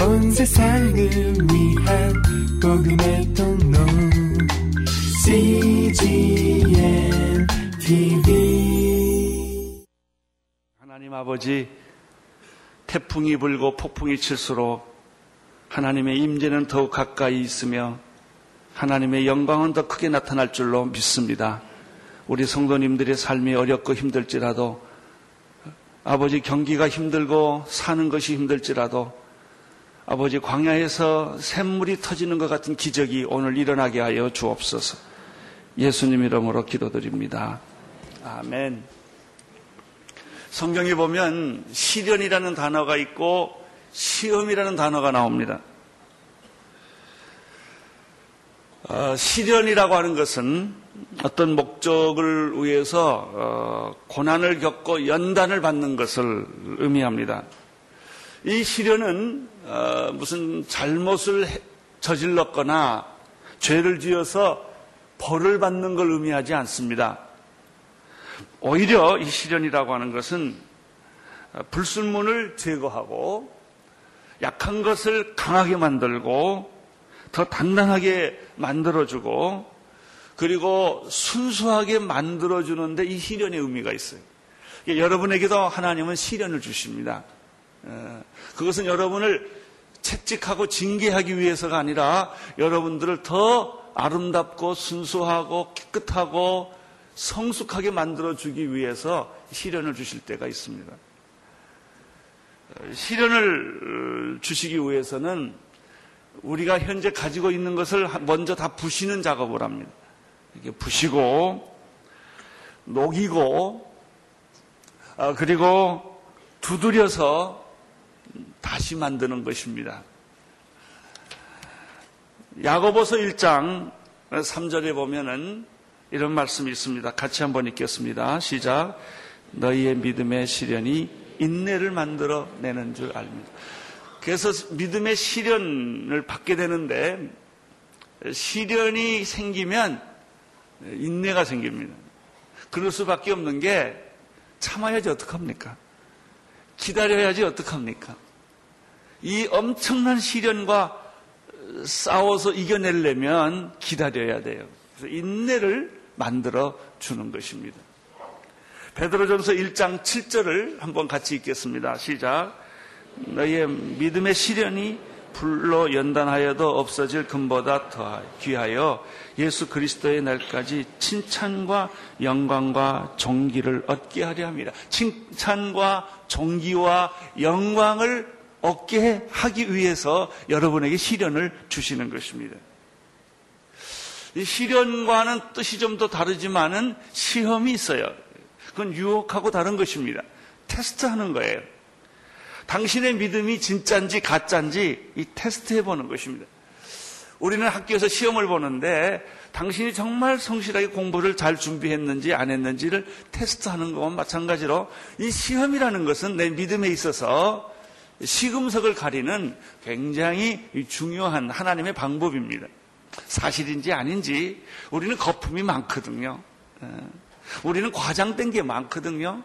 온 세상을 위한 복음의 통로 CGM TV 하나님 아버지 태풍이 불고 폭풍이 칠수록 하나님의 임재는 더욱 가까이 있으며 하나님의 영광은 더 크게 나타날 줄로 믿습니다. 우리 성도님들의 삶이 어렵고 힘들지라도 아버지 경기가 힘들고 사는 것이 힘들지라도 아버지 광야에서 샘물이 터지는 것 같은 기적이 오늘 일어나게 하여 주옵소서. 예수님 이름으로 기도드립니다. 아멘. 성경에 보면 시련이라는 단어가 있고 시험이라는 단어가 나옵니다. 어, 시련이라고 하는 것은 어떤 목적을 위해서 어, 고난을 겪고 연단을 받는 것을 의미합니다. 이 시련은 어, 무슨 잘못을 저질렀거나 죄를 지어서 벌을 받는 걸 의미하지 않습니다. 오히려 이 시련이라고 하는 것은 불순문을 제거하고 약한 것을 강하게 만들고 더 단단하게 만들어주고 그리고 순수하게 만들어주는데 이 시련의 의미가 있어요. 여러분에게도 하나님은 시련을 주십니다. 어, 그것은 여러분을 채찍하고 징계하기 위해서가 아니라 여러분들을 더 아름답고 순수하고 깨끗하고 성숙하게 만들어 주기 위해서 시련을 주실 때가 있습니다. 어, 시련을 어, 주시기 위해서는 우리가 현재 가지고 있는 것을 먼저 다 부시는 작업을 합니다. 이게 부시고 녹이고 아, 그리고 두드려서 다시 만드는 것입니다. 야고보서 1장 3절에 보면은 이런 말씀이 있습니다. 같이 한번 읽겠습니다. 시작. 너희의 믿음의 시련이 인내를 만들어 내는 줄 압니다. 그래서 믿음의 시련을 받게 되는데 시련이 생기면 인내가 생깁니다. 그럴 수밖에 없는 게 참아야지 어떡합니까? 기다려야지 어떡합니까? 이 엄청난 시련과 싸워서 이겨내려면 기다려야 돼요. 그래서 인내를 만들어 주는 것입니다. 베드로전서 1장 7절을 한번 같이 읽겠습니다. 시작. 너희의 믿음의 시련이 불로 연단하여도 없어질 금보다 더 귀하여 예수 그리스도의 날까지 칭찬과 영광과 종기를 얻게 하려 합니다. 칭찬과 종기와 영광을 얻게 하기 위해서 여러분에게 시련을 주시는 것입니다. 이 시련과는 뜻이 좀 더 다르지만은 시험이 있어요. 그건 유혹하고 다른 것입니다. 테스트하는 거예요. 당신의 믿음이 진짜인지 가짜인지 이 테스트해 보는 것입니다. 우리는 학교에서 시험을 보는데 당신이 정말 성실하게 공부를 잘 준비했는지 안 했는지를 테스트하는 것과 마찬가지로 이 시험이라는 것은 내 믿음에 있어서 시금석을 가리는 굉장히 중요한 하나님의 방법입니다. 사실인지 아닌지 우리는 거품이 많거든요. 예. 우리는 과장된 게 많거든요.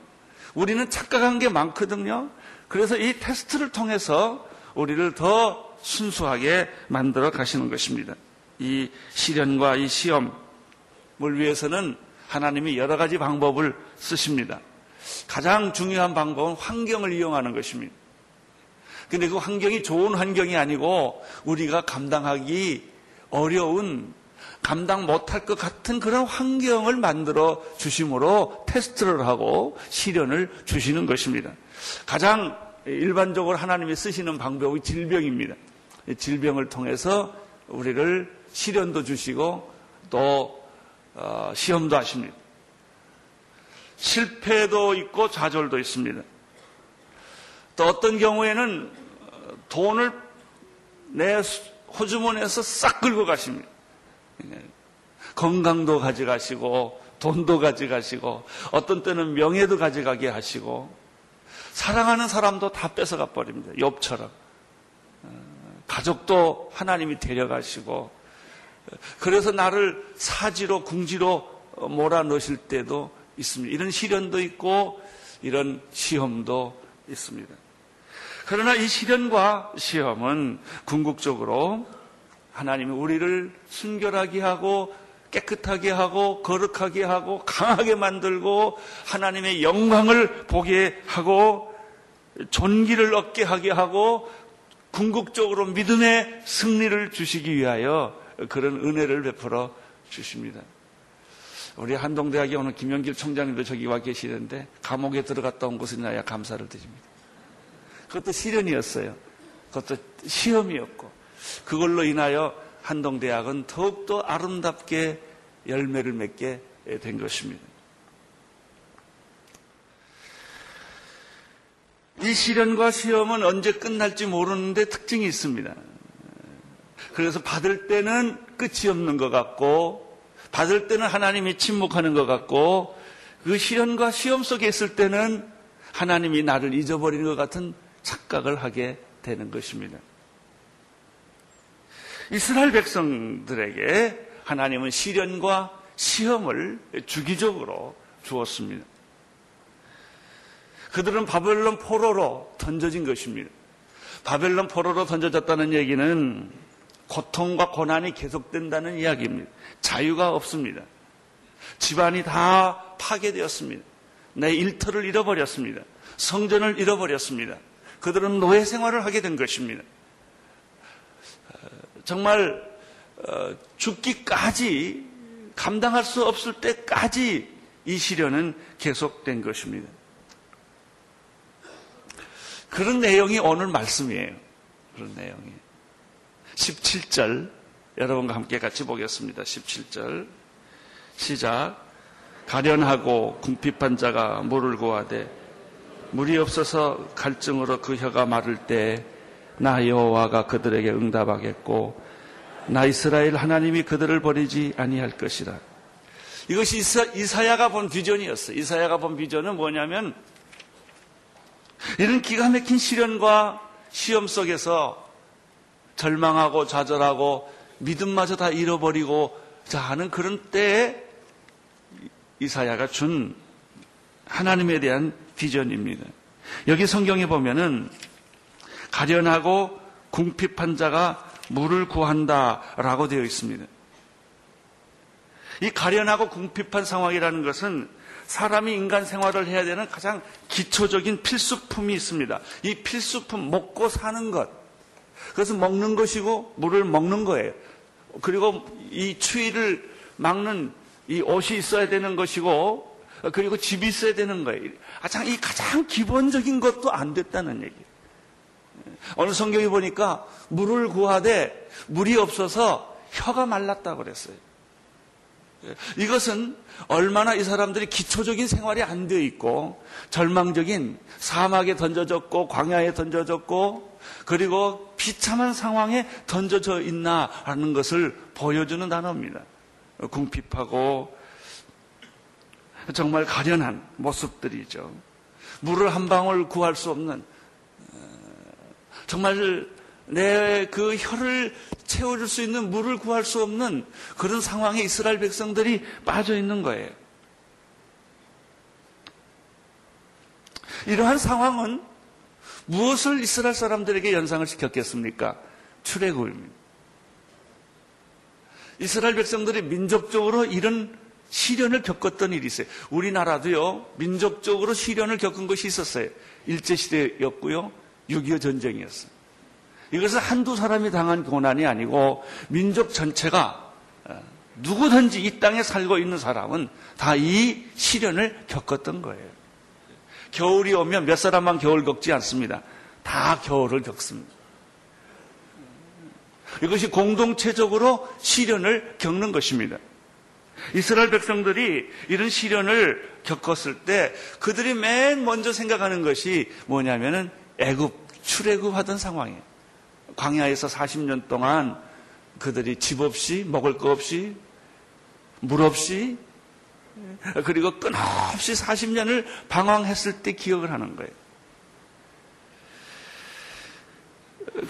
우리는 착각한 게 많거든요. 그래서 이 테스트를 통해서 우리를 더 순수하게 만들어 가시는 것입니다. 이 시련과 이 시험을 위해서는 하나님이 여러 가지 방법을 쓰십니다. 가장 중요한 방법은 환경을 이용하는 것입니다. 근데 그 환경이 좋은 환경이 아니고 우리가 감당하기 어려운 감당 못할 것 같은 그런 환경을 만들어 주심으로 테스트를 하고 시련을 주시는 것입니다. 가장 일반적으로 하나님이 쓰시는 방법이 질병입니다. 질병을 통해서 우리를 시련도 주시고 또 어, 시험도 하십니다. 실패도 있고 좌절도 있습니다. 또 어떤 경우에는 돈을 내 호주머니에서 싹 긁어 가십니다. 건강도 가져가시고 돈도 가져가시고 어떤 때는 명예도 가져가게 하시고 사랑하는 사람도 다 뺏어가 버립니다. 욥처럼. 가족도 하나님이 데려가시고 그래서 나를 사지로 궁지로 몰아 넣으실 때도 있습니다. 이런 시련도 있고 이런 시험도 있습니다. 그러나 이 시련과 시험은 궁극적으로 하나님이 우리를 순결하게 하고 깨끗하게 하고 거룩하게 하고 강하게 만들고 하나님의 영광을 보게 하고 존귀를 얻게 하게 하고 궁극적으로 믿음의 승리를 주시기 위하여 그런 은혜를 베풀어 주십니다. 우리 한동대학에 오는 김영길 총장님도 저기 와 계시는데 감옥에 들어갔다 온 것을 인하여 감사를 드립니다. 그것도 시련이었어요. 그것도 시험이었고 그걸로 인하여 한동대학은 더욱더 아름답게 열매를 맺게 된 것입니다. 이 시련과 시험은 언제 끝날지 모르는데 특징이 있습니다. 그래서 받을 때는 끝이 없는 것 같고, 받을 때는 하나님이 침묵하는 것 같고, 그 시련과 시험 속에 있을 때는 하나님이 나를 잊어버리는 것 같은 착각을 하게 되는 것입니다. 이스라엘 백성들에게 하나님은 시련과 시험을 주기적으로 주었습니다. 그들은 바벨론 포로로 던져진 것입니다. 바벨론 포로로 던져졌다는 얘기는 고통과 고난이 계속된다는 이야기입니다. 자유가 없습니다. 집안이 다 파괴되었습니다. 내 일터를 잃어버렸습니다. 성전을 잃어버렸습니다. 그들은 노예 생활을 하게 된 것입니다. 정말 어, 죽기까지 감당할 수 없을 때까지 이 시련은 계속된 것입니다. 그런 내용이 오늘 말씀이에요. 그런 내용이. 17절 여러분과 함께 같이 보겠습니다. 17절 시작 가련하고 궁핍한 자가 물을 구하되 물이 없어서 갈증으로 그 혀가 마를 때 나 여호와가 그들에게 응답하겠고 나 이스라엘 하나님이 그들을 버리지 아니할 것이라. 이것이 이사, 야가 본 비전이었어요. 이사야가 본 비전은 뭐냐면 이런 기가 막힌 시련과 시험 속에서 절망하고 좌절하고 믿음마저 다 잃어버리고 자 하는 그런 때에 이사야가 준 하나님에 대한 비전입니다. 여기 성경에 보면은 가련하고 궁핍한 자가 물을 구한다라고 되어 있습니다. 이 가련하고 궁핍한 상황이라는 것은 사람이 인간 생활을 해야 되는 가장 기초적인 필수품이 있습니다. 이 필수품 먹고 사는 것. 그것은 먹는 것이고 물을 먹는 거예요. 그리고 이 추위를 막는 이 옷이 있어야 되는 것이고 그리고 집이 있어야 되는 거예요. 가장 이 가장 기본적인 것도 안 됐다는 얘기예요. 어느 성경에 보니까 물을 구하되 물이 없어서 혀가 말랐다고 그랬어요. 이것은 얼마나 이 사람들이 기초적인 생활이 안 되어 있고 절망적인 사막에 던져졌고 광야에 던져졌고 그리고 비참한 상황에 던져져 있나라는 것을 보여주는 단어입니다. 궁핍하고 정말 가련한 모습들이죠. 물을 한 방울 구할 수 없는 정말 내 그 혀를 채워줄 수 있는 물을 구할 수 없는 그런 상황에 이스라엘 백성들이 빠져 있는 거예요. 이러한 상황은 무엇을 이스라엘 사람들에게 연상을 시켰겠습니까? 출애굽입니다. 이스라엘 백성들이 민족적으로 이런 시련을 겪었던 일이 있어요. 우리나라도요, 민족적으로 시련을 겪은 것이 있었어요. 일제시대였고요, 6.25 전쟁이었어요. 이것은 한두 사람이 당한 고난이 아니고 민족 전체가 어, 누구든지 이 땅에 살고 있는 사람은 다 이 시련을 겪었던 거예요. 겨울이 오면 몇 사람만 겨울 겪지 않습니다. 다 겨울을 겪습니다. 이것이 공동체적으로 시련을 겪는 것입니다. 이스라엘 백성들이 이런 시련을 겪었을 때 그들이 맨 먼저 생각하는 것이 뭐냐면은 애굽 출애굽 하던 상황이에요. 광야에서 40년 동안 그들이 집 없이 먹을 거 없이 물 없이 그리고 끊없이 40년을 방황했을 때 기억을 하는 거예요.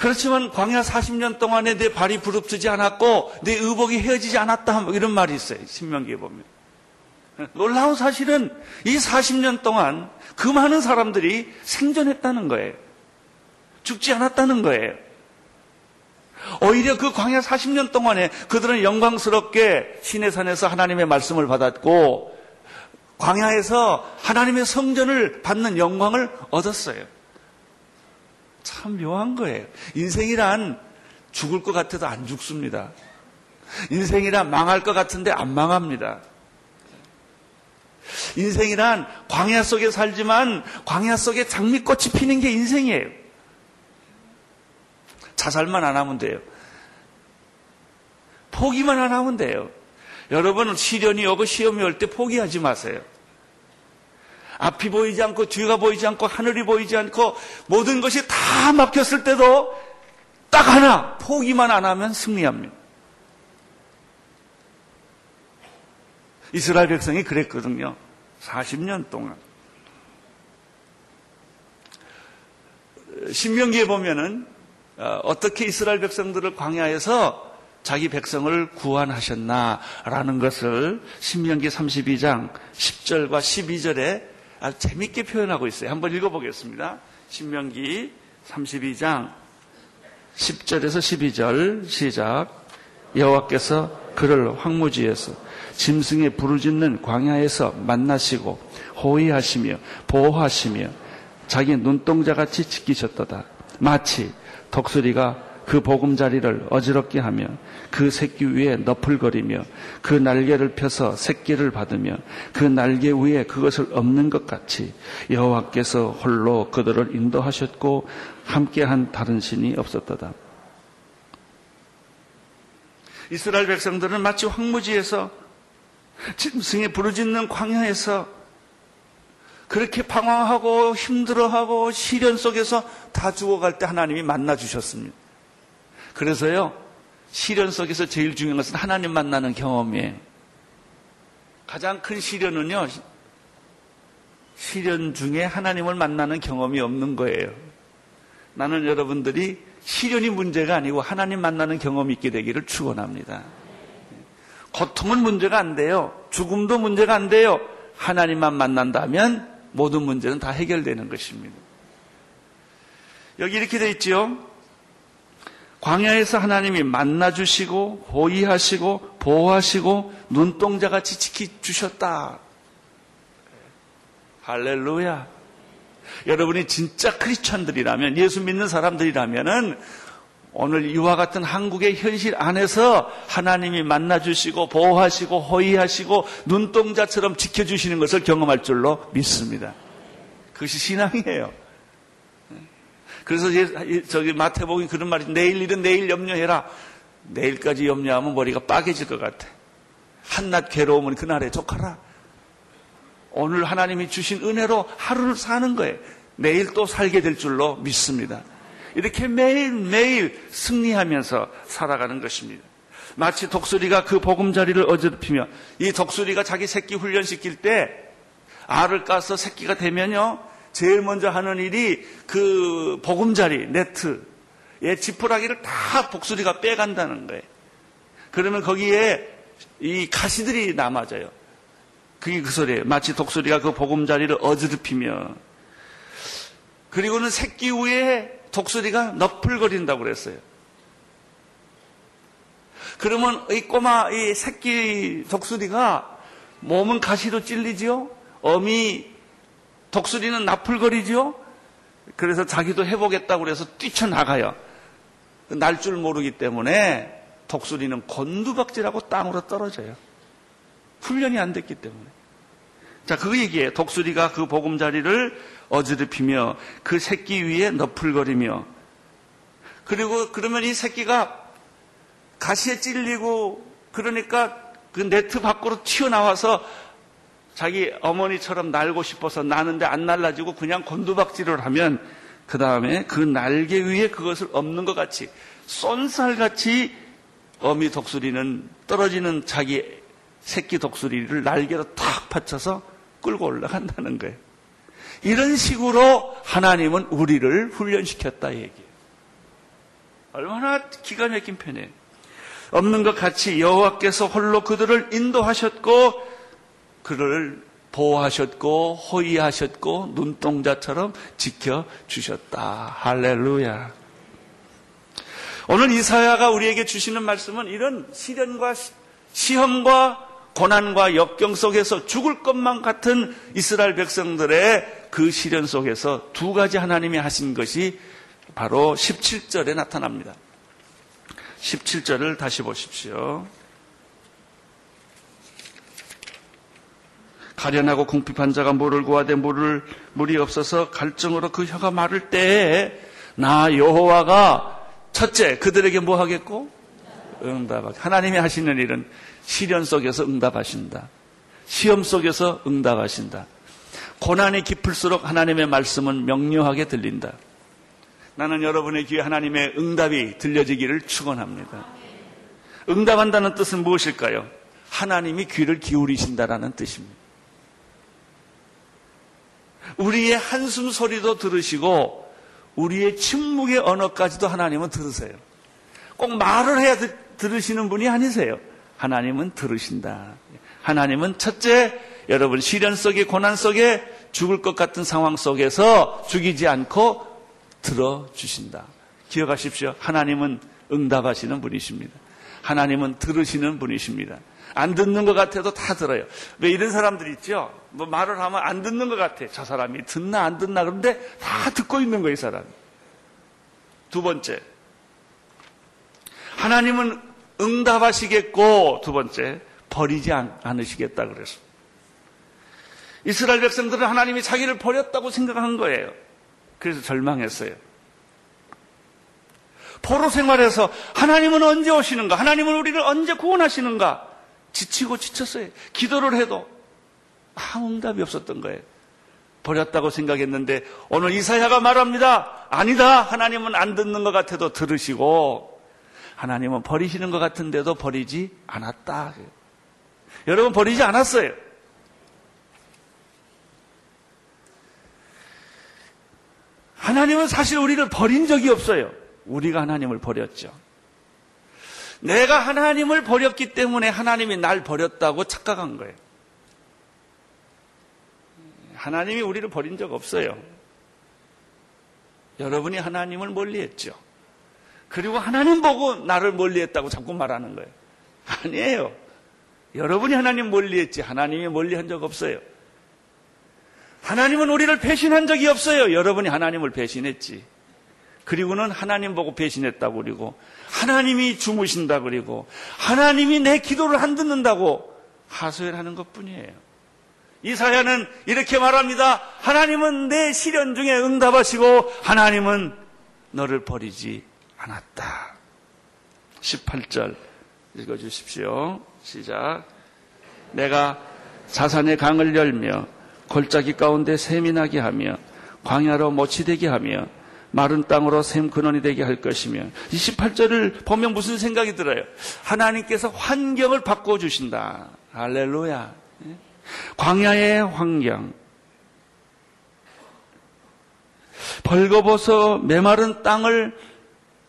그렇지만 광야 40년 동안에 내 발이 부릅뜨지 않았고 내 의복이 헤어지지 않았다 뭐 이런 말이 있어요. 신명기에 보면. 놀라운 사실은 이 40년 동안 그 많은 사람들이 생존했다는 거예요. 죽지 않았다는 거예요. 오히려 그 광야 40년 동안에 그들은 영광스럽게 시내산에서 하나님의 말씀을 받았고 광야에서 하나님의 성전을 받는 영광을 얻었어요. 참 묘한 거예요. 인생이란 죽을 것 같아도 안 죽습니다. 인생이란 망할 것 같은데 안 망합니다. 인생이란 광야 속에 살지만 광야 속에 장미꽃이 피는 게 인생이에요. 자살만 안 하면 돼요. 포기만 안 하면 돼요. 여러분은 시련이 오고 시험이 올 때 포기하지 마세요. 앞이 보이지 않고 뒤가 보이지 않고 하늘이 보이지 않고 모든 것이 다 막혔을 때도 딱 하나 포기만 안 하면 승리합니다. 이스라엘 백성이 그랬거든요. 40년 동안. 신명기에 보면은 어, 어떻게 이스라엘 백성들을 광야에서 자기 백성을 구원하셨나라는 것을 신명기 32장 10절과 12절에 아주 재밌게 표현하고 있어요. 한번 읽어보겠습니다. 신명기 32장 10절에서 12절 시작. 여호와께서 그를 황무지에서 짐승의 부르짖는 광야에서 만나시고 호위하시며 보호하시며 자기 눈동자같이 지키셨도다. 마치 독수리가 그 보금자리를 어지럽게 하며 그 새끼 위에 너풀거리며 그 날개를 펴서 새끼를 받으며 그 날개 위에 그것을 엎는 것 같이 여호와께서 홀로 그들을 인도하셨고 함께한 다른 신이 없었도다. 이스라엘 백성들은 마치 황무지에서 짐승에 부르짖는 광야에서 그렇게 방황하고 힘들어하고 시련 속에서 다 죽어갈 때 하나님이 만나 주셨습니다. 그래서요, 시련 속에서 제일 중요한 것은 하나님 만나는 경험이에요. 가장 큰 시련은요, 시련 중에 하나님을 만나는 경험이 없는 거예요. 나는 여러분들이 시련이 문제가 아니고 하나님 만나는 경험이 있게 되기를 축원합니다. 고통은 문제가 안 돼요. 죽음도 문제가 안 돼요. 하나님만 만난다면 모든 문제는 다 해결되는 것입니다. 여기 이렇게 돼 있죠. 광야에서 하나님이 만나주시고 호의하시고 보호하시고 눈동자같이 지켜주셨다. 할렐루야. 여러분이 진짜 크리스천들이라면 예수 믿는 사람들이라면은 오늘 이와 같은 한국의 현실 안에서 하나님이 만나주시고 보호하시고 호의하시고 눈동자처럼 지켜주시는 것을 경험할 줄로 믿습니다. 그것이 신앙이에요. 그래서 저기 마태복음 그런 말이 내일 일은 내일 염려해라. 내일까지 염려하면 머리가 빠개질 것 같아. 한낱 괴로움은 그날에 족하라. 오늘 하나님이 주신 은혜로 하루를 사는 거예요. 내일 또 살게 될 줄로 믿습니다. 이렇게 매일매일 승리하면서 살아가는 것입니다. 마치 독수리가 그 보금자리를 어지럽히며 이 독수리가 자기 새끼 훈련시킬 때 알을 까서 새끼가 되면요. 제일 먼저 하는 일이 그 보금자리, 네트의 지푸라기를 다 독수리가 빼간다는 거예요. 그러면 거기에 이 가시들이 남아져요. 그게 그 소리예요. 마치 독수리가 그 보금자리를 어지럽히며 그리고는 새끼 위에 독수리가 너풀거린다고 그랬어요. 그러면 이 꼬마 이 새끼 독수리가 몸은 가시로 찔리지요. 어미 독수리는 나풀거리지요. 그래서 자기도 해보겠다고 그래서 뛰쳐나가요. 날 줄 모르기 때문에 독수리는 곤두박질하고 땅으로 떨어져요. 훈련이 안 됐기 때문에. 자, 그 얘기에 독수리가 그 보금자리를 어지럽히며 그 새끼 위에 너풀거리며 그리고 그러면 이 새끼가 가시에 찔리고 그러니까 그 네트 밖으로 튀어나와서 자기 어머니처럼 날고 싶어서 나는데 안 날라지고 그냥 곤두박질을 하면 그 다음에 그 날개 위에 그것을 엎는 것 같이 쏜살같이 어미 독수리는 떨어지는 자기 새끼 독수리를 날개로 탁 받쳐서 끌고 올라간다는 거예요. 이런 식으로 하나님은 우리를 훈련시켰다 얘기예요. 얼마나 기가 막힌 편이에요. 없는 것 같이 여호와께서 홀로 그들을 인도하셨고 그를 보호하셨고 호의하셨고 눈동자처럼 지켜주셨다. 할렐루야. 오늘 이사야가 우리에게 주시는 말씀은 이런 시련과 시험과 고난과 역경 속에서 죽을 것만 같은 이스라엘 백성들의 그 시련 속에서 두 가지 하나님이 하신 것이 바로 17절에 나타납니다. 17절을 다시 보십시오. 가련하고 궁핍한 자가 물을 구하되 물을 물이 없어서 갈증으로 그 혀가 마를 때에 나 여호와가 첫째 그들에게 뭐 하겠고 응답하게 하나님이 하시는 일은 시련 속에서 응답하신다. 시험 속에서 응답하신다. 고난이 깊을수록 하나님의 말씀은 명료하게 들린다. 나는 여러분의 귀에 하나님의 응답이 들려지기를 축원합니다. 응답한다는 뜻은 무엇일까요? 하나님이 귀를 기울이신다라는 뜻입니다. 우리의 한숨 소리도 들으시고 우리의 침묵의 언어까지도 하나님은 들으세요. 꼭 말을 해야 들으시는 분이 아니세요. 하나님은 들으신다. 하나님은 첫째, 여러분 시련 속에 고난 속에 죽을 것 같은 상황 속에서 죽이지 않고 들어주신다. 기억하십시오. 하나님은 응답하시는 분이십니다. 하나님은 들으시는 분이십니다. 안 듣는 것 같아도 다 들어요. 왜 이런 사람들 있죠? 뭐 말을 하면 안 듣는 것 같아. 저 사람이 듣나 안 듣나 그런데 다 듣고 있는 거예요, 이 사람이. 두 번째. 하나님은 응답하시겠고, 두 번째, 버리지 않으시겠다 그래서. 이스라엘 백성들은 하나님이 자기를 버렸다고 생각한 거예요. 그래서 절망했어요. 포로 생활에서 하나님은 언제 오시는가? 하나님은 우리를 언제 구원하시는가? 지치고 지쳤어요. 기도를 해도 아무 응답이 없었던 거예요. 버렸다고 생각했는데 오늘 이사야가 말합니다. 아니다. 하나님은 안 듣는 것 같아도 들으시고 하나님은 버리시는 것 같은데도 버리지 않았다. 여러분 버리지 않았어요. 하나님은 사실 우리를 버린 적이 없어요. 우리가 하나님을 버렸죠. 내가 하나님을 버렸기 때문에 하나님이 날 버렸다고 착각한 거예요. 하나님이 우리를 버린 적 없어요. 여러분이 하나님을 멀리했죠. 그리고 하나님 보고 나를 멀리했다고 자꾸 말하는 거예요. 아니에요. 여러분이 하나님 멀리했지 하나님이 멀리한 적 없어요. 하나님은 우리를 배신한 적이 없어요. 여러분이 하나님을 배신했지. 그리고는 하나님 보고 배신했다고 그리고 하나님이 주무신다 그리고 하나님이 내 기도를 안 듣는다고 하소연하는 것뿐이에요. 이사야는 이렇게 말합니다. 하나님은 내 시련 중에 응답하시고 하나님은 너를 버리지 않았다. 18절 읽어 주십시오. 시작. 내가 자산의 강을 열며 골짜기 가운데 샘이 나게 하며 광야로 못이 되게 하며 마른 땅으로 샘 근원이 되게 할 것이며 28절을 보면 무슨 생각이 들어요? 하나님께서 환경을 바꿔 주신다. 할렐루야. 예? 광야의 환경. 벌거벗어 메마른 땅을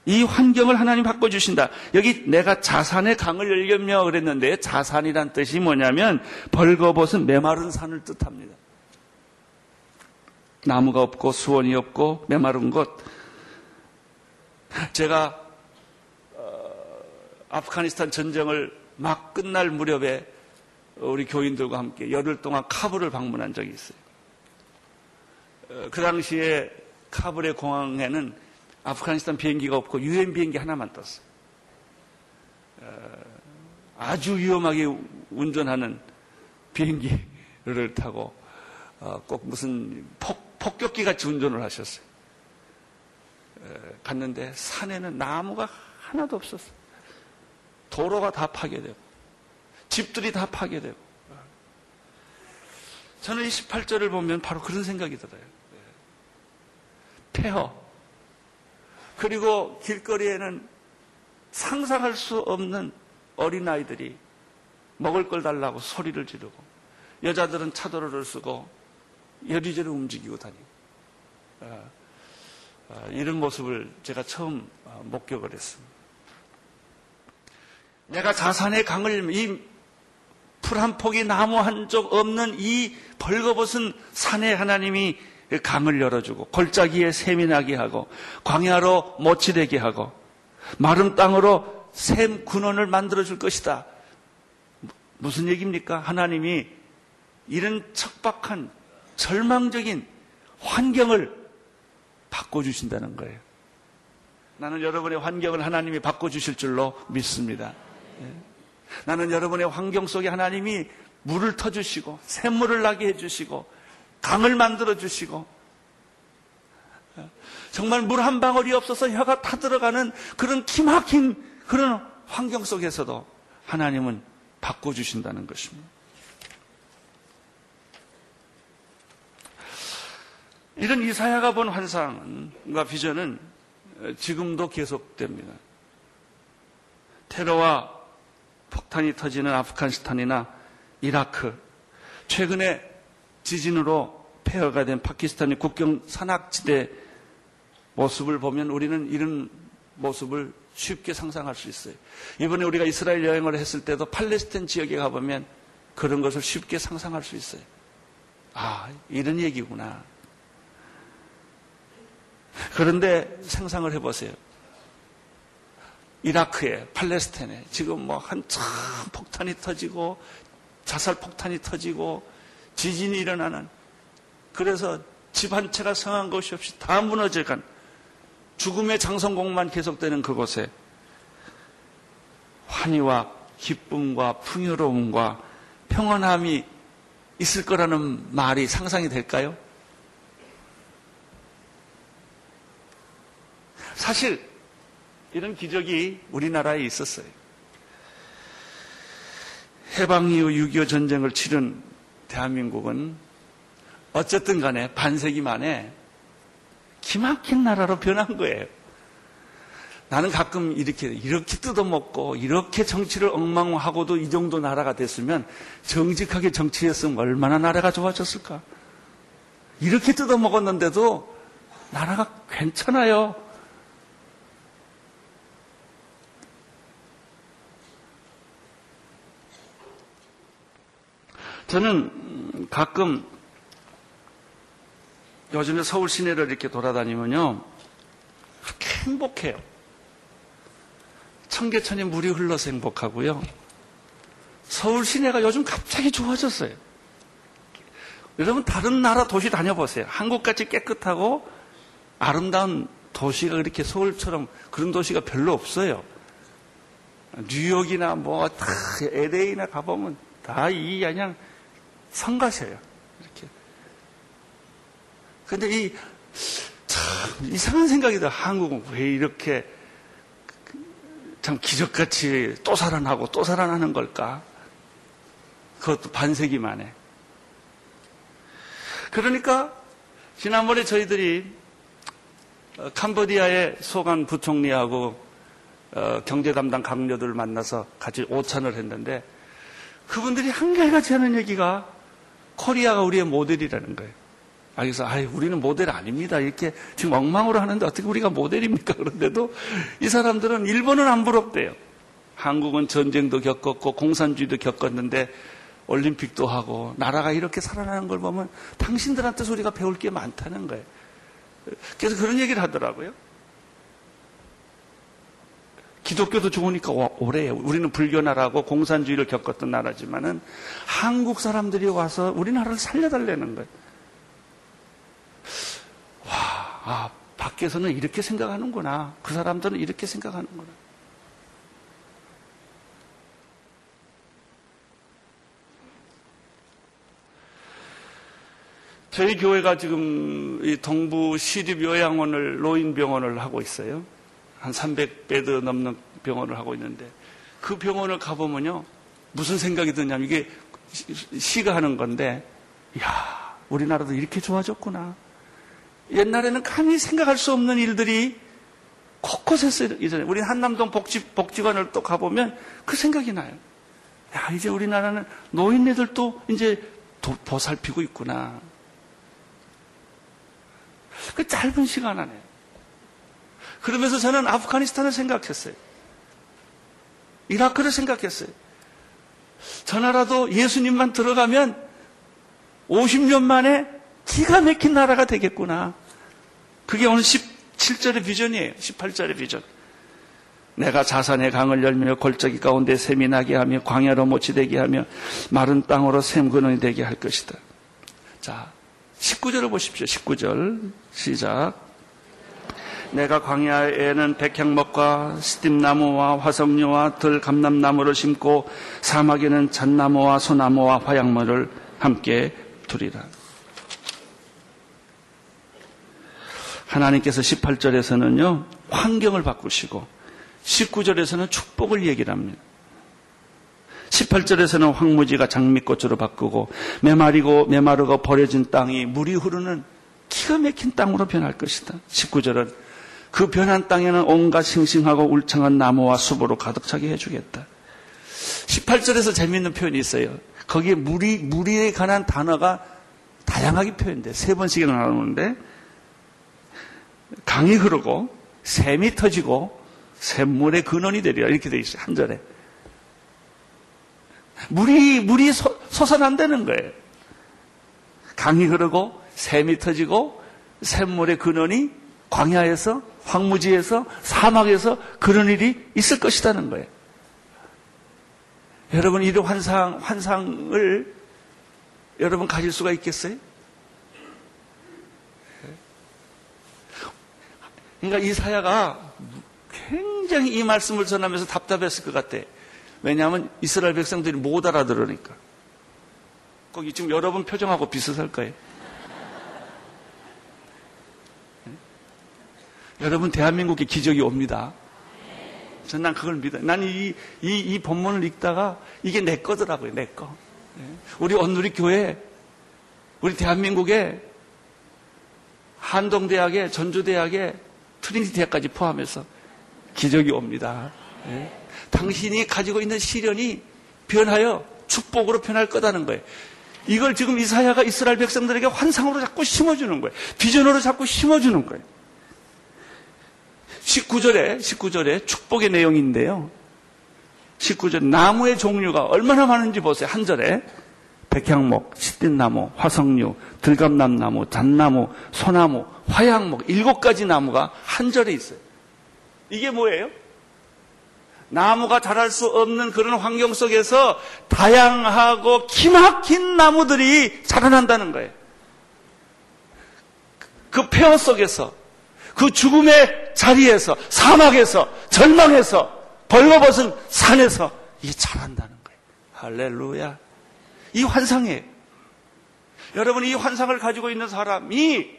이 환경을 하나님 바꿔주신다. 여기 내가 자산의 강을 열겠며 그랬는데 자산이란 뜻이 뭐냐면 벌거벗은 메마른 산을 뜻합니다. 나무가 없고 수원이 없고 메마른 곳. 제가 어, 아프가니스탄 전쟁을 막 끝날 무렵에 우리 교인들과 함께 열흘 동안 카불을 방문한 적이 있어요. 어, 그 당시에 카불의 공항에는 아프가니스탄 비행기가 없고 유엔 비행기 하나만 떴어요. 어, 아주 위험하게 운전하는 비행기를 타고 꼭 무슨 폭 폭격기 같이 운전을 하셨어요. 갔는데 산에는 나무가 하나도 없었어요. 도로가 다 파괴되고 집들이 다 파괴되고 저는 이 18절을 보면 바로 그런 생각이 들어요. 폐허. 그리고 길거리에는 상상할 수 없는 어린아이들이 먹을 걸 달라고 소리를 지르고 여자들은 차도로를 쓰고 여리저리 움직이고 다니고 아, 아, 이런 모습을 제가 처음 아, 목격을 했습니다. 내가 자산의 강을 이 풀 한 폭이 나무 한 쪽 없는 이 벌거벗은 산에 하나님이 강을 열어주고 골짜기에 샘이 나게 하고 광야로 못이 되게 하고 마른 땅으로 샘 근원을 만들어 줄 것이다. 무슨 얘기입니까? 하나님이 이런 척박한 절망적인 환경을 바꿔주신다는 거예요. 나는 여러분의 환경을 하나님이 바꿔주실 줄로 믿습니다. 예. 나는 여러분의 환경 속에 하나님이 물을 터주시고 샘물을 나게 해주시고 강을 만들어 주시고 정말 물 한 방울이 없어서 혀가 타들어가는 그런 기막힌 그런 환경 속에서도 하나님은 바꿔주신다는 것입니다. 이런 이사야가 본 환상과 비전은 지금도 계속됩니다. 테러와 폭탄이 터지는 아프가니스탄이나 이라크, 최근에 지진으로 폐허가 된 파키스탄의 국경 산악지대 모습을 보면 우리는 이런 모습을 쉽게 상상할 수 있어요. 이번에 우리가 이스라엘 여행을 했을 때도 팔레스타인 지역에 가보면 그런 것을 쉽게 상상할 수 있어요. 아, 이런 얘기구나. 그런데 상상을 해보세요. 이라크에, 팔레스타인에 지금 뭐 한참 폭탄이 터지고 자살 폭탄이 터지고 지진이 일어나는 그래서 집 한 채가 성한 것이 없이 다 무너져간 죽음의 장성공만 계속되는 그곳에 환희와 기쁨과 풍요로움과 평안함이 있을 거라는 말이 상상이 될까요? 사실 이런 기적이 우리나라에 있었어요. 해방 이후 6.25 전쟁을 치른 대한민국은 어쨌든 간에 반세기 만에 기막힌 나라로 변한 거예요. 나는 가끔 이렇게, 이렇게 뜯어먹고, 이렇게 정치를 엉망하고도 이 정도 나라가 됐으면 정직하게 정치했으면 얼마나 나라가 좋아졌을까? 이렇게 뜯어먹었는데도 나라가 괜찮아요. 저는 가끔 요즘에 서울 시내를 이렇게 돌아다니면요. 행복해요. 청계천에 물이 흘러서 행복하고요. 서울 시내가 요즘 갑자기 좋아졌어요. 여러분 다른 나라 도시 다녀보세요. 한국같이 깨끗하고 아름다운 도시가 그렇게 서울처럼 그런 도시가 별로 없어요. 뉴욕이나 뭐 다 LA나 가보면 다 이 그냥 성가셔요. 이렇게. 근데 이, 참, 이상한 생각이 들 한국은 왜 이렇게 참 기적같이 또 살아나고 또 살아나는 걸까? 그것도 반세기 만에. 그러니까, 지난번에 저희들이 어, 캄보디아의 소간 부총리하고 어, 경제 담당 강료들 만나서 같이 오찬을 했는데 그분들이 한결같이 하는 얘기가 코리아가 우리의 모델이라는 거예요. 아, 그래서, 아 우리는 모델 아닙니다. 이렇게 지금 엉망으로 하는데 어떻게 우리가 모델입니까? 그런데도 이 사람들은 일본은 안 부럽대요. 한국은 전쟁도 겪었고 공산주의도 겪었는데 올림픽도 하고 나라가 이렇게 살아나는 걸 보면 당신들한테 우리가 배울 게 많다는 거예요. 그래서 그런 얘기를 하더라고요. 기독교도 좋으니까 오래 우리는 불교 나라고 공산주의를 겪었던 나라지만은 한국 사람들이 와서 우리나라를 살려달라는 거예요. 와, 아, 밖에서는 이렇게 생각하는구나. 그 사람들은 이렇게 생각하는구나. 저희 교회가 지금 이 동부 시립 요양원을 노인병원을 하고 있어요. 한 300베드 넘는 병원을 하고 있는데 그 병원을 가보면요. 무슨 생각이 드냐면 이게 시가 하는 건데 야 우리나라도 이렇게 좋아졌구나. 옛날에는 감히 생각할 수 없는 일들이 곳곳에서 이전에 우리 한남동 복지, 복지관을 또 가보면 그 생각이 나요. 야, 이제 우리나라는 노인네들도 이제 도, 보살피고 있구나. 그 짧은 시간 안에. 그러면서 저는 아프가니스탄을 생각했어요. 이라크를 생각했어요. 저 나라도 예수님만 들어가면 50년 만에 기가 막힌 나라가 되겠구나. 그게 오늘 17절의 비전이에요. 18절의 비전. 내가 자산의 강을 열며 골짜기 가운데 샘이 나게 하며 광야로 못이 되게 하며 마른 땅으로 샘 근원이 되게 할 것이다. 자, 19절을 보십시오. 19절 시작. 내가 광야에는 백향목과 스팀나무와 화석류와 들감남나무를 심고 사막에는 잣나무와 소나무와 화양물을 함께 두리라. 하나님께서 18절에서는요, 환경을 바꾸시고, 19절에서는 축복을 얘기를 합니다. 18절에서는 황무지가 장미꽃으로 바꾸고, 메마리고 메마르고 버려진 땅이 물이 흐르는 기가 막힌 땅으로 변할 것이다. 19절은 그 변한 땅에는 온갖 싱싱하고 울창한 나무와 숲으로 가득 차게 해주겠다. 18절에서 재미있는 표현이 있어요. 거기에 물이, 물에 관한 단어가 다양하게 표현돼. 세 번씩이나 나오는데, 강이 흐르고, 샘이 터지고, 샘물의 근원이 되리라. 이렇게 돼 있어요. 한 절에. 물이, 물이 솟, 솟아난다는 거예요. 강이 흐르고, 샘이 터지고, 샘물의 근원이 광야에서, 황무지에서, 사막에서 그런 일이 있을 것이라는 거예요. 여러분, 이런 환상, 환상을 여러분 가질 수가 있겠어요? 그러니까 이사야가 굉장히 이 말씀을 전하면서 답답했을 것 같아. 왜냐하면 이스라엘 백성들이 못 알아들으니까. 거기 지금 여러분 표정하고 비슷할 거예요. 여러분 대한민국에 기적이 옵니다. 전 난 그걸 믿어요. 나는 이, 이, 이 본문을 읽다가 이게 내 거더라고요, 내 거. 우리 온누리 교회, 우리 대한민국에 한동대학에, 전주대학에, 트리니티 대학까지 포함해서 기적이 옵니다. 네. 당신이 가지고 있는 시련이 변하여 축복으로 변할 거다는 거예요. 이걸 지금 이사야가 이스라엘 백성들에게 환상으로 자꾸 심어주는 거예요. 비전으로 자꾸 심어주는 거예요. 19절에, 19절에 축복의 내용인데요. 19절, 나무의 종류가 얼마나 많은지 보세요. 한 절에. 백향목, 시딘나무, 화석류, 들감남나무, 잣나무, 소나무, 화양목, 일곱 가지 나무가 한 절에 있어요. 이게 뭐예요? 나무가 자랄 수 없는 그런 환경 속에서 다양하고 기막힌 나무들이 자라난다는 거예요. 그 폐허 속에서 그 죽음의 자리에서 사막에서 절망에서 벌거벗은 산에서 이게 자란다는 거예요. 할렐루야. 이 환상이에요. 여러분 이 환상을 가지고 있는 사람이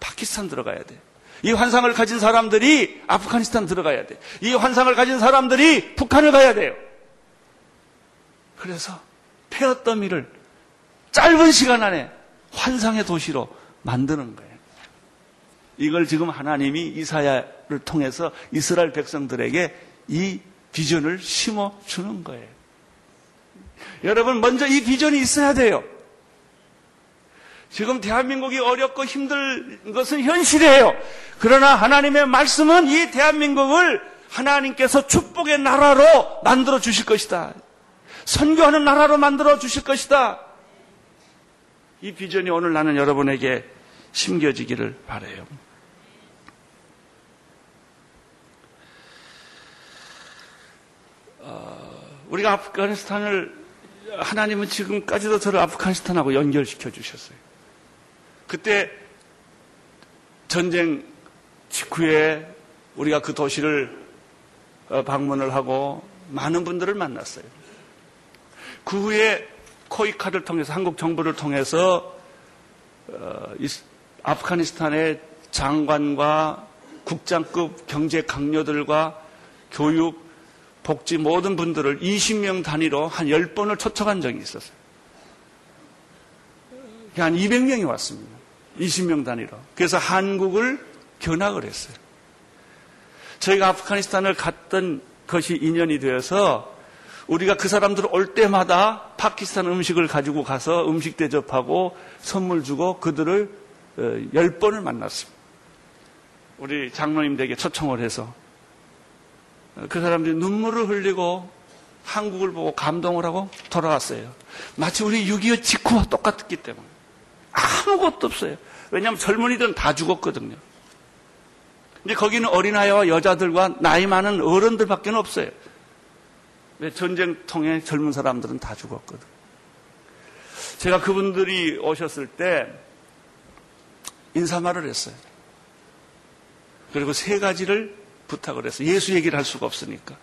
파키스탄 들어가야 돼요. 이 환상을 가진 사람들이 아프가니스탄 들어가야 돼. 이 환상을 가진 사람들이 북한을 가야 돼요. 그래서 폐어더미를 짧은 시간 안에 환상의 도시로 만드는 거예요. 이걸 지금 하나님이 이사야를 통해서 이스라엘 백성들에게 이 비전을 심어 주는 거예요. 여러분 먼저 이 비전이 있어야 돼요. 지금 대한민국이 어렵고 힘들 것은 현실이에요. 그러나 하나님의 말씀은 이 대한민국을 하나님께서 축복의 나라로 만들어 주실 것이다. 선교하는 나라로 만들어 주실 것이다. 이 비전이 오늘 나는 여러분에게 심겨지기를 바래요. 우리가 아프가니스탄을 하나님은 지금까지도 저를 아프가니스탄하고 연결시켜 주셨어요. 그때 전쟁 직후에 우리가 그 도시를 어, 방문을 하고 많은 분들을 만났어요. 그 후에 코이카를 통해서 한국 정부를 통해서 어, 아프가니스탄의 장관과 국장급 경제 강요들과 교육, 복지 모든 분들을 20명 단위로 한 10번을 초청한 적이 있었어요. 한 200명이 왔습니다. 20명 단위로. 그래서 한국을 견학을 했어요. 저희가 아프가니스탄을 갔던 것이 인연이 되어서 우리가 그 사람들 올 때마다 파키스탄 음식을 가지고 가서 음식 대접하고 선물 주고 그들을 어, 열 번을 만났습니다. 우리 장로님들에게 초청을 해서 그 사람들이 눈물을 흘리고 한국을 보고 감동을 하고 돌아왔어요. 마치 우리 6.25 직후와 똑같기 때문에. 아무것도 없어요. 왜냐하면 젊은이들은 다 죽었거든요. 근데 거기는 어린아이와 여자들과 나이 많은 어른들밖에 없어요. 왜 전쟁통에 젊은 사람들은 다 죽었거든. 제가 그분들이 오셨을 때 인사말을 했어요. 그리고 세 가지를 부탁을 했어요. 예수 얘기를 할 수가 없으니까.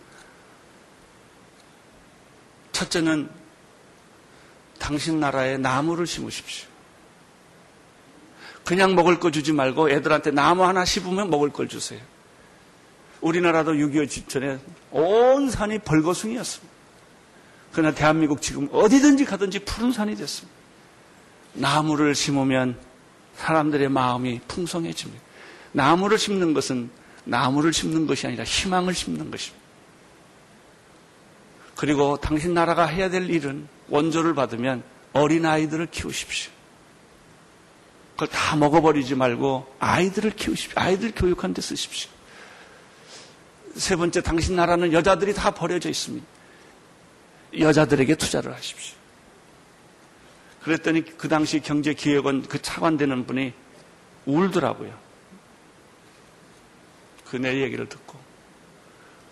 첫째는 당신 나라에 나무를 심으십시오. 그냥 먹을 거 주지 말고 애들한테 나무 하나 심으면 먹을 걸 주세요. 우리나라도 6.25 직전에 온 산이 벌거숭이였습니다. 그러나 대한민국 지금 어디든지 가든지 푸른 산이 됐습니다. 나무를 심으면 사람들의 마음이 풍성해집니다. 나무를 심는 것은 나무를 심는 것이 아니라 희망을 심는 것입니다. 그리고 당신 나라가 해야 될 일은 원조를 받으면 어린아이들을 키우십시오. 그걸 다 먹어버리지 말고 아이들을 키우십시오. 아이들 교육한 데 쓰십시오. 세 번째, 당신 나라는 여자들이 다 버려져 있습니다. 여자들에게 투자를 하십시오. 그랬더니 그 당시 경제기획원 그 차관되는 분이 울더라고요. 그내 얘기를 듣고.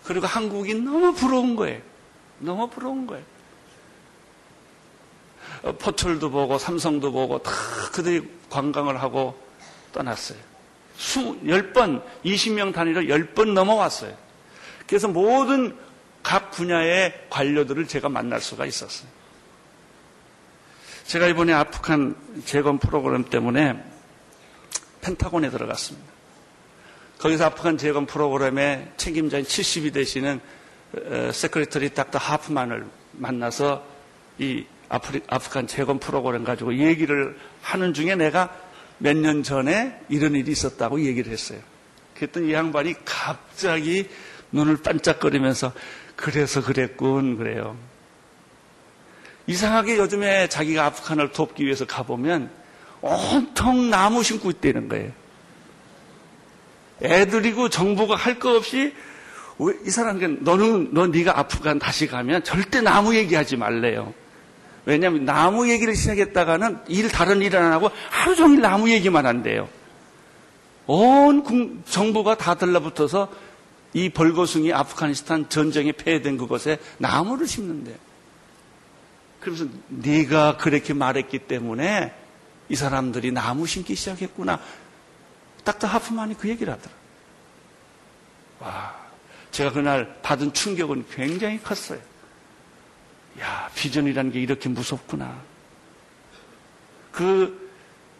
그리고 한국이 너무 부러운 거예요. 너무 부러운 거예요. 어, 포철도 보고 삼성도 보고 다 그들이 관광을 하고 떠났어요. 수, 10번, 20명 단위로 10번 넘어왔어요. 그래서 모든 각 분야의 관료들을 제가 만날 수가 있었어요. 제가 이번에 아프간 재건 프로그램 때문에 펜타곤에 들어갔습니다. 거기서 아프간 재건 프로그램의 책임자인 70이 되시는 어, 세크리터리 닥터 하프만을 만나서 이 아프리, 아프간 재건 프로그램 가지고 얘기를 하는 중에 내가 몇 년 전에 이런 일이 있었다고 얘기를 했어요. 그랬더니 이 양반이 갑자기 눈을 반짝거리면서 그래서 그랬군 그래요. 이상하게 요즘에 자기가 아프간을 돕기 위해서 가보면 온통 나무 심고 있다는 거예요. 애들이고 정부가 할 거 없이 이 사람에게 너는 너 네가 아프간 다시 가면 절대 나무 얘기하지 말래요. 왜냐하면 나무 얘기를 시작했다가는 일 다른 일 안 하고 하루 종일 나무 얘기만 한대요. 온 정부가 다 들러붙어서 이 벌거숭이 아프가니스탄 전쟁에 폐해된 그곳에 나무를 심는데 그래서 네가 그렇게 말했기 때문에 이 사람들이 나무 심기 시작했구나. 딱딱 하프만이 그 얘기를 하더라. 와, 제가 그날 받은 충격은 굉장히 컸어요. 야, 비전이라는 게 이렇게 무섭구나. 그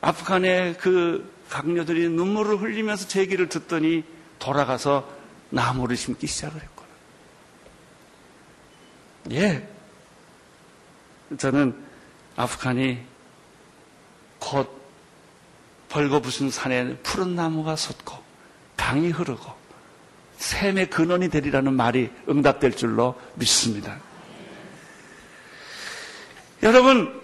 아프간의 그 강녀들이 눈물을 흘리면서 제 얘기를 듣더니 돌아가서 나무를 심기 시작을 했구나. 예. 저는 아프간이 곧 벌거부순 산에 푸른 나무가 솟고 강이 흐르고 샘의 근원이 되리라는 말이 응답될 줄로 믿습니다. 여러분,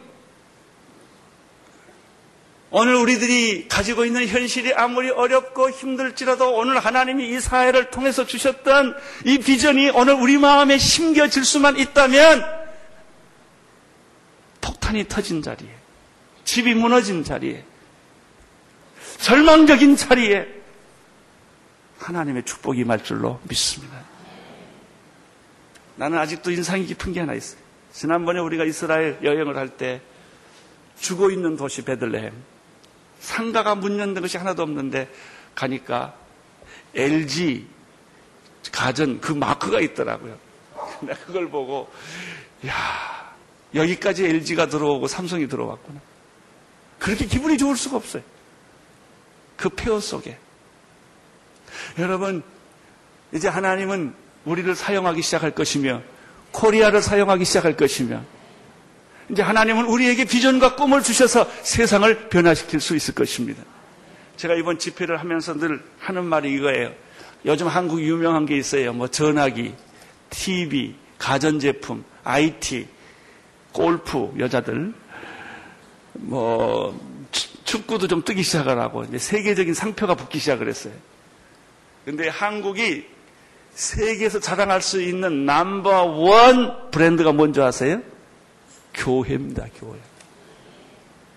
오늘 우리들이 가지고 있는 현실이 아무리 어렵고 힘들지라도 오늘 하나님이 이 사회를 통해서 주셨던 이 비전이 오늘 우리 마음에 심겨질 수만 있다면 폭탄이 터진 자리에, 집이 무너진 자리에, 절망적인 자리에 하나님의 축복이 임할 줄로 믿습니다. 나는 아직도 인상이 깊은 게 하나 있어요. 지난번에 우리가 이스라엘 여행을 할 때 죽어 있는 도시 베들레헴 상가가 문 연된 것이 하나도 없는데 가니까 LG 가전 그 마크가 있더라고요. 내가 그걸 보고 야 여기까지 LG가 들어오고 삼성이 들어왔구나. 그렇게 기분이 좋을 수가 없어요. 그 폐허 속에 여러분 이제 하나님은 우리를 사용하기 시작할 것이며 코리아를 사용하기 시작할 것이며 이제 하나님은 우리에게 비전과 꿈을 주셔서 세상을 변화시킬 수 있을 것입니다. 제가 이번 집회를 하면서 늘 하는 말이 이거예요. 요즘 한국 유명한 게 있어요. 뭐 전화기, TV, 가전제품, IT, 골프, 여자들, 뭐 축구도 좀 뜨기 시작을 하고 이제 세계적인 상표가 붙기 시작을 했어요. 근데 한국이 세계에서 자랑할 수 있는 넘버 원 브랜드가 뭔지 아세요? 교회입니다, 교회.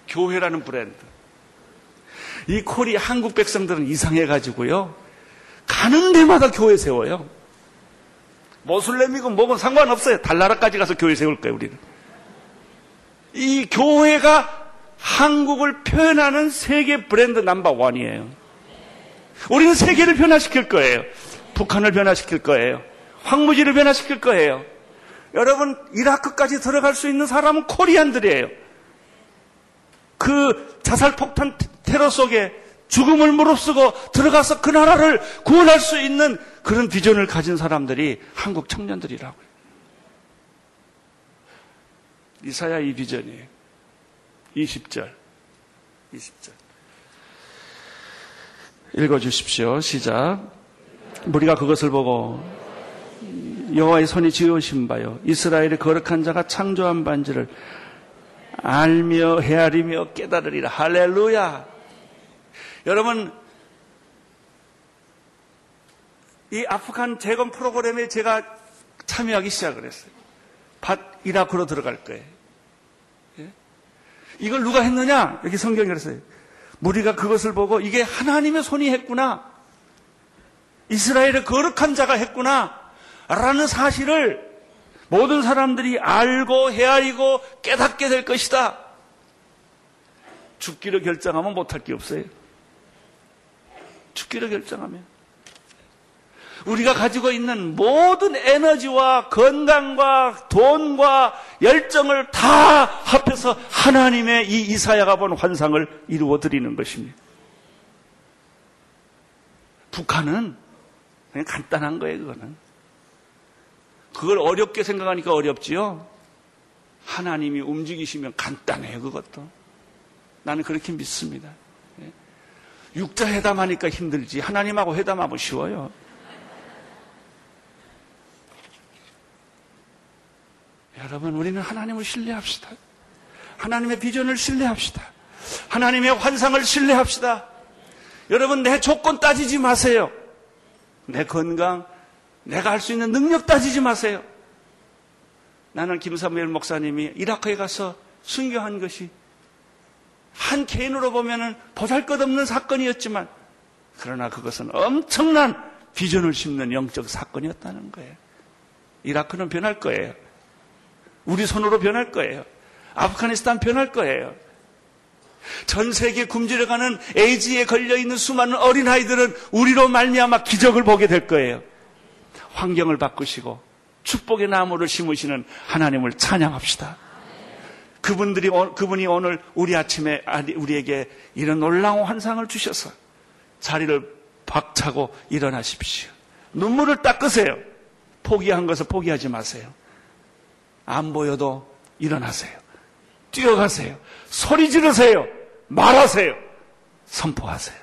교회라는 브랜드. 이 콜이 한국 백성들은 이상해가지고요. 가는 데마다 교회 세워요. 모슬렘이고 뭐건 상관없어요. 달나라까지 가서 교회 세울 거예요, 우리는. 이 교회가 한국을 표현하는 세계 브랜드 넘버 원이에요. 우리는 세계를 변화시킬 거예요. 북한을 변화시킬 거예요. 황무지를 변화시킬 거예요. 여러분, 이라크까지 들어갈 수 있는 사람은 코리안들이에요. 그 자살 폭탄 테러 속에 죽음을 무릅쓰고 들어가서 그 나라를 구원할 수 있는 그런 비전을 가진 사람들이 한국 청년들이라고요. 이사야 이 비전이에요. 20절. 20절. 읽어 주십시오. 시작. 우리가 그것을 보고 여호와의 손이 지으신 바요. 이스라엘의 거룩한 자가 창조한 반지를 알며 헤아리며 깨달으리라. 할렐루야. 여러분 이 아프간 재건 프로그램에 제가 참여하기 시작을 했어요. 밭 이라크로 들어갈 거예요. 예? 이걸 누가 했느냐? 여기 성경에 그랬어요. 우리가 그것을 보고 이게 하나님의 손이 했구나. 이스라엘의 거룩한 자가 했구나. 라는 사실을 모든 사람들이 알고 헤아리고 깨닫게 될 것이다. 죽기로 결정하면 못할 게 없어요. 죽기로 결정하면. 우리가 가지고 있는 모든 에너지와 건강과 돈과 열정을 다 합해서 하나님의 이 이사야가 본 환상을 이루어 드리는 것입니다. 북한은 그냥 간단한 거예요, 그거는. 그걸 어렵게 생각하니까 어렵지요? 하나님이 움직이시면 간단해요, 그것도. 나는 그렇게 믿습니다. 예. 육자 회담하니까 힘들지. 하나님하고 회담하면 쉬워요. 여러분, 우리는 하나님을 신뢰합시다. 하나님의 비전을 신뢰합시다. 하나님의 환상을 신뢰합시다. 여러분, 내 조건 따지지 마세요. 내 건강, 내가 할 수 있는 능력 따지지 마세요. 나는 김사무엘 목사님이 이라크에 가서 순교한 것이 한 개인으로 보면 보잘 것 없는 사건이었지만 그러나 그것은 엄청난 비전을 심는 영적 사건이었다는 거예요. 이라크는 변할 거예요. 우리 손으로 변할 거예요. 아프가니스탄 변할 거예요. 전 세계 굶주려가는 에이즈에 걸려 있는 수많은 어린 아이들은 우리로 말미암아 기적을 보게 될 거예요. 환경을 바꾸시고 축복의 나무를 심으시는 하나님을 찬양합시다. 그분들이 그분이 오늘 우리 아침에 우리에게 이런 놀라운 환상을 주셔서 자리를 박차고 일어나십시오. 눈물을 닦으세요. 포기한 것을 포기하지 마세요. 안 보여도 일어나세요. 뛰어가세요. 소리 지르세요. 말하세요. 선포하세요.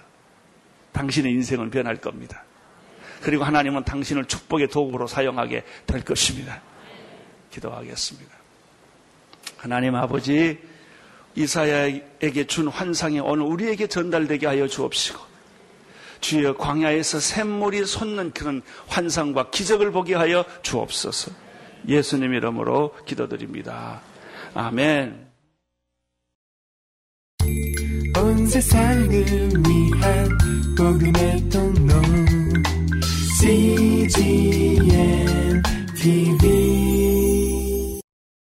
당신의 인생은 변할 겁니다. 그리고 하나님은 당신을 축복의 도구로 사용하게 될 것입니다. 기도하겠습니다. 하나님 아버지, 이사야에게 준 환상이 오늘 우리에게 전달되게 하여 주옵시고, 주여 광야에서 샘물이 솟는 그런 환상과 기적을 보게 하여 주옵소서. 예수님 이름으로 기도드립니다. 아멘. 온 세상을 위한 복음의 통로 CGM TV